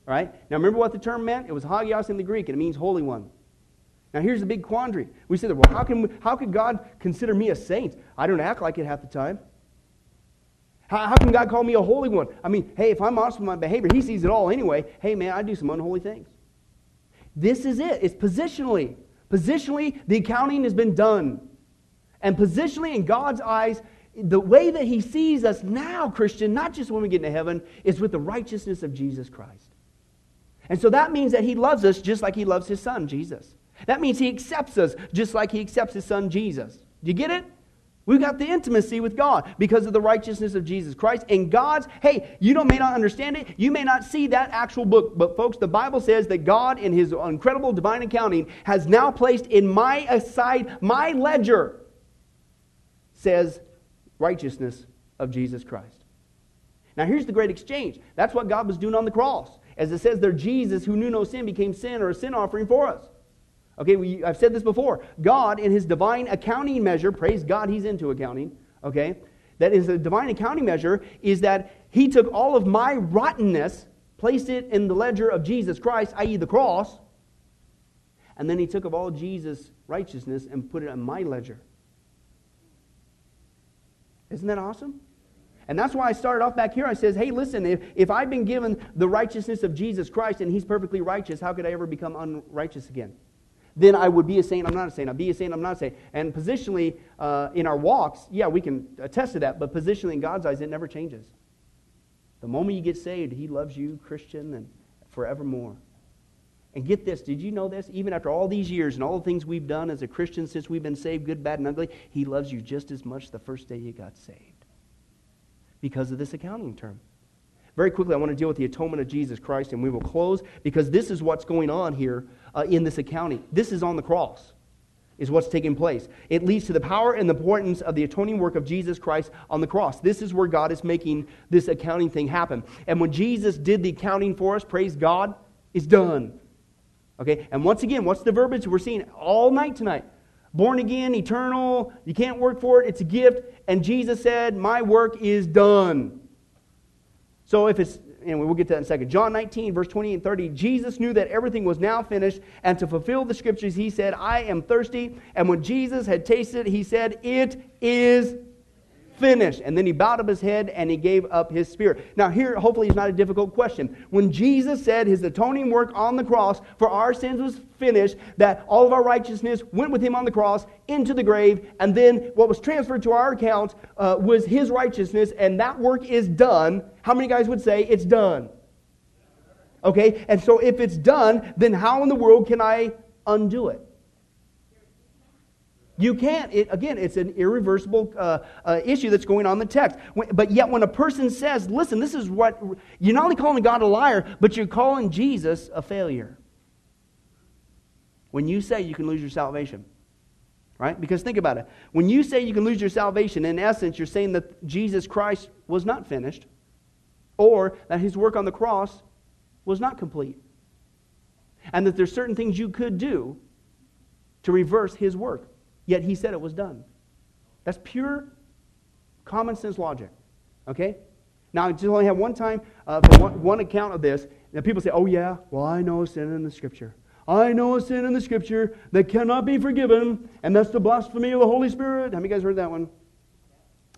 Speaker 1: All right? Now remember what the term meant? It was hagios in the Greek, and it means holy one. Now here's the big quandary. We say, well, how, can we, how could God consider me a saint? I don't act like it half the time. How, how can God call me a holy one? I mean, hey, if I'm honest with my behavior, He sees it all anyway. Hey, man, I do some unholy things. This is it. It's positionally. Positionally, the accounting has been done. And positionally, in God's eyes, the way that He sees us now, Christian, not just when we get into heaven, is with the righteousness of Jesus Christ. And so that means that He loves us just like He loves His Son, Jesus. That means He accepts us just like He accepts His Son, Jesus. Do you get it? We've got the intimacy with God because of the righteousness of Jesus Christ. And God's, hey, you don't, may not understand it. You may not see that actual book. But, folks, the Bible says that God, in His incredible divine accounting, has now placed in my aside, my ledger, says righteousness of Jesus Christ. Now, here's the great exchange. That's what God was doing on the cross. As it says there, Jesus, who knew no sin, became sin or a sin offering for us. Okay, we, I've said this before. God, in his divine accounting measure, praise God, he's into accounting, okay? That is a divine accounting measure, is that he took all of my rottenness, placed it in the ledger of Jesus Christ, i.e., the cross, and then he took of all Jesus' righteousness and put it on my ledger. Isn't that awesome? And that's why I started off back here. I says, hey, listen, if, if I've been given the righteousness of Jesus Christ and he's perfectly righteous, how could I ever become unrighteous again? Then I would be a saint, I'm not a saint. I'd be a saint, I'm not a saint. And positionally, uh, in our walks, yeah, we can attest to that, but positionally in God's eyes, it never changes. The moment you get saved, He loves you, Christian, and forevermore. And get this, did you know this? Even after all these years and all the things we've done as a Christian since we've been saved, good, bad, and ugly, He loves you just as much the first day you got saved. Because of this accounting term. Very quickly, I want to deal with the atonement of Jesus Christ, and we will close because this is what's going on here uh, in this accounting. This is on the cross, is what's taking place. It leads to the power and the importance of the atoning work of Jesus Christ on the cross. This is where God is making this accounting thing happen. And when Jesus did the accounting for us, praise God, it's done. Okay? And once again, what's the verbiage we're seeing all night tonight? Born again, eternal, you can't work for it, it's a gift. And Jesus said, My work is done. So if it's, and we'll get to that in a second. John 19, verse 20 and 30, Jesus knew that everything was now finished, and to fulfill the scriptures, he said, I am thirsty. And when Jesus had tasted, it, he said, It is finished. And then he bowed up his head and he gave up his spirit. Now, here, hopefully, it's not a difficult question. When Jesus said his atoning work on the cross for our sins was finished, that all of our righteousness went with him on the cross into the grave, and then what was transferred to our account uh, was his righteousness, and that work is done, how many guys would say it's done? Okay, and so if it's done, then how in the world can I undo it? You can't. It, again, it's an irreversible uh, uh, issue that's going on in the text. When, but yet, when a person says, listen, this is what, you're not only calling God a liar, but you're calling Jesus a failure. When you say you can lose your salvation, right? Because think about it. When you say you can lose your salvation, in essence, you're saying that Jesus Christ was not finished or that his work on the cross was not complete. And that there's certain things you could do to reverse his work. Yet he said it was done. That's pure common sense logic. Okay? Now, I just only have one time uh, one, one account of this. And people say, oh, yeah, well, I know sin in the scripture. I know a sin in the scripture that cannot be forgiven, and that's the blasphemy of the Holy Spirit. Have you guys heard that one?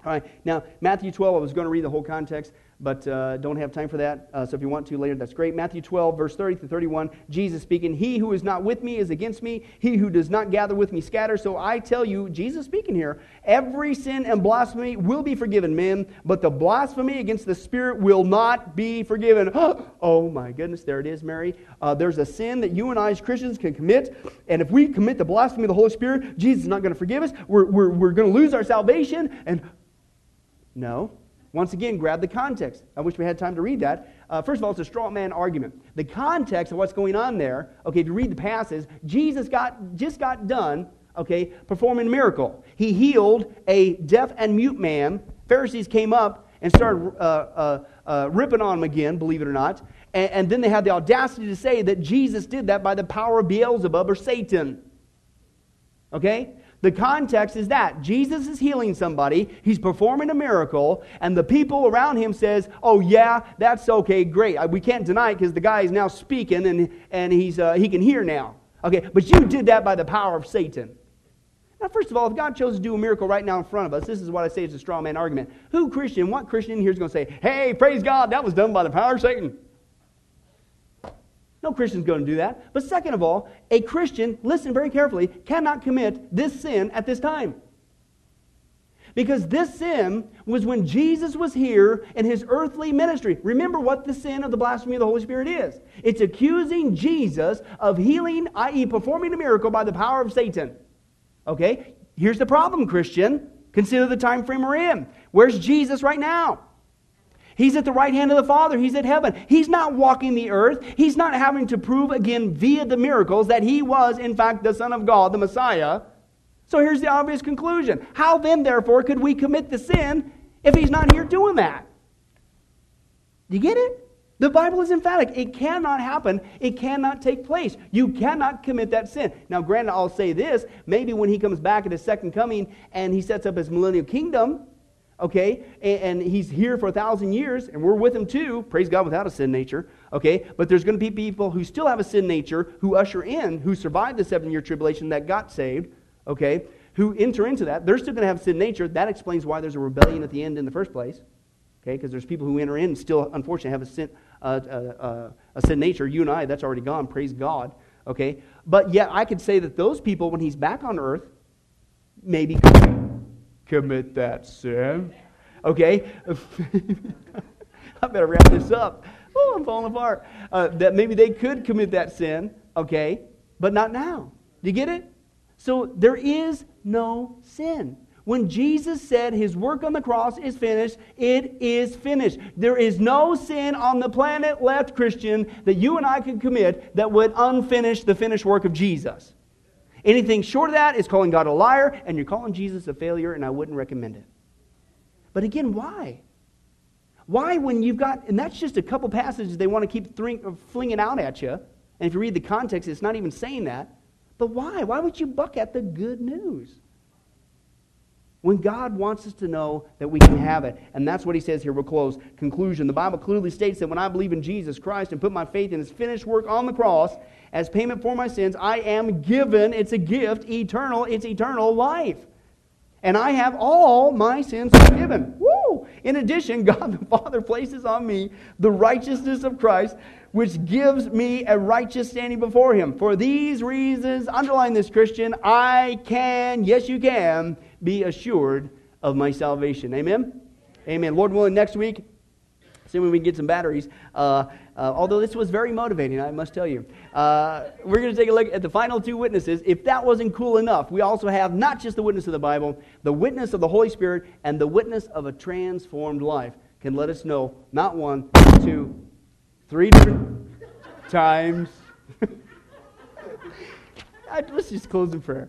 Speaker 1: All right. Now, Matthew 12, I was going to read the whole context but uh, don't have time for that. Uh, so if you want to later, that's great. Matthew 12, verse 30 to 31, Jesus speaking, He who is not with me is against me. He who does not gather with me scatters. So I tell you, Jesus speaking here, every sin and blasphemy will be forgiven men, but the blasphemy against the Spirit will not be forgiven. oh my goodness, there it is, Mary. Uh, there's a sin that you and I as Christians can commit, and if we commit the blasphemy of the Holy Spirit, Jesus is not going to forgive us. We're, we're, we're going to lose our salvation. And no, once again, grab the context. I wish we had time to read that. Uh, first of all, it's a straw man argument. The context of what's going on there, okay, to read the passages, Jesus got, just got done, okay, performing a miracle. He healed a deaf and mute man. Pharisees came up and started uh, uh, uh, ripping on him again, believe it or not. And, and then they had the audacity to say that Jesus did that by the power of Beelzebub or Satan. Okay? The context is that Jesus is healing somebody, he's performing a miracle, and the people around him says, "Oh yeah, that's okay, great. We can't deny it because the guy is now speaking and and he's uh, he can hear now." Okay, but you did that by the power of Satan. Now, first of all, if God chose to do a miracle right now in front of us, this is what I say is a straw man argument. Who Christian, what Christian here is going to say, "Hey, praise God, that was done by the power of Satan"? No Christian's going to do that. But second of all, a Christian, listen very carefully, cannot commit this sin at this time. Because this sin was when Jesus was here in his earthly ministry. Remember what the sin of the blasphemy of the Holy Spirit is it's accusing Jesus of healing, i.e., performing a miracle by the power of Satan. Okay? Here's the problem, Christian. Consider the time frame we're in. Where's Jesus right now? He's at the right hand of the Father. He's at heaven. He's not walking the earth. He's not having to prove again via the miracles that he was, in fact, the Son of God, the Messiah. So here's the obvious conclusion. How then, therefore, could we commit the sin if he's not here doing that? Do you get it? The Bible is emphatic. It cannot happen. It cannot take place. You cannot commit that sin. Now, granted, I'll say this maybe when he comes back at his second coming and he sets up his millennial kingdom, okay? And, and, he's here for a thousand years, and we're with him too. Praise God without a sin nature, okay? But there's going to be people who still have a sin nature who usher in, who survived the seven year tribulation that got saved, okay? Who enter into that. They're still going to have sin nature. That explains why there's a rebellion at the end in the first place, okay? Because there's people who enter in and still, unfortunately, have a sin, uh, uh, uh, a sin nature. You and I, that's already gone. Praise God, okay? But yet, I could say that those people, when he's back on earth, maybe commit that sin. Okay? I better wrap this up. Oh, I'm falling apart. Uh, that maybe they could commit that sin, okay, but not now. Do you get it? So there is no sin. When Jesus said his work on the cross is finished, it is finished. There is no sin on the planet left, Christian, that you and I could commit that would unfinish the finished work of Jesus. Anything short of that is calling God a liar, and you're calling Jesus a failure, and I wouldn't recommend it. But again, why? Why, when you've got, and that's just a couple passages they want to keep throwing, flinging out at you. And if you read the context, it's not even saying that. But why? Why would you buck at the good news? When God wants us to know that we can have it. And that's what he says here. We'll close. Conclusion. The Bible clearly states that when I believe in Jesus Christ and put my faith in his finished work on the cross, as payment for my sins, I am given, it's a gift, eternal, it's eternal life. And I have all my sins forgiven. Woo! In addition, God the Father places on me the righteousness of Christ, which gives me a righteous standing before Him. For these reasons, underline this, Christian, I can, yes, you can, be assured of my salvation. Amen? Amen. Lord willing, next week, see when we can get some batteries, uh, uh, although this was very motivating, I must tell you. Uh, we're going to take a look at the final two witnesses. If that wasn't cool enough, we also have not just the witness of the Bible, the witness of the Holy Spirit, and the witness of a transformed life can let us know not one, two, three different times. Let's just close in prayer.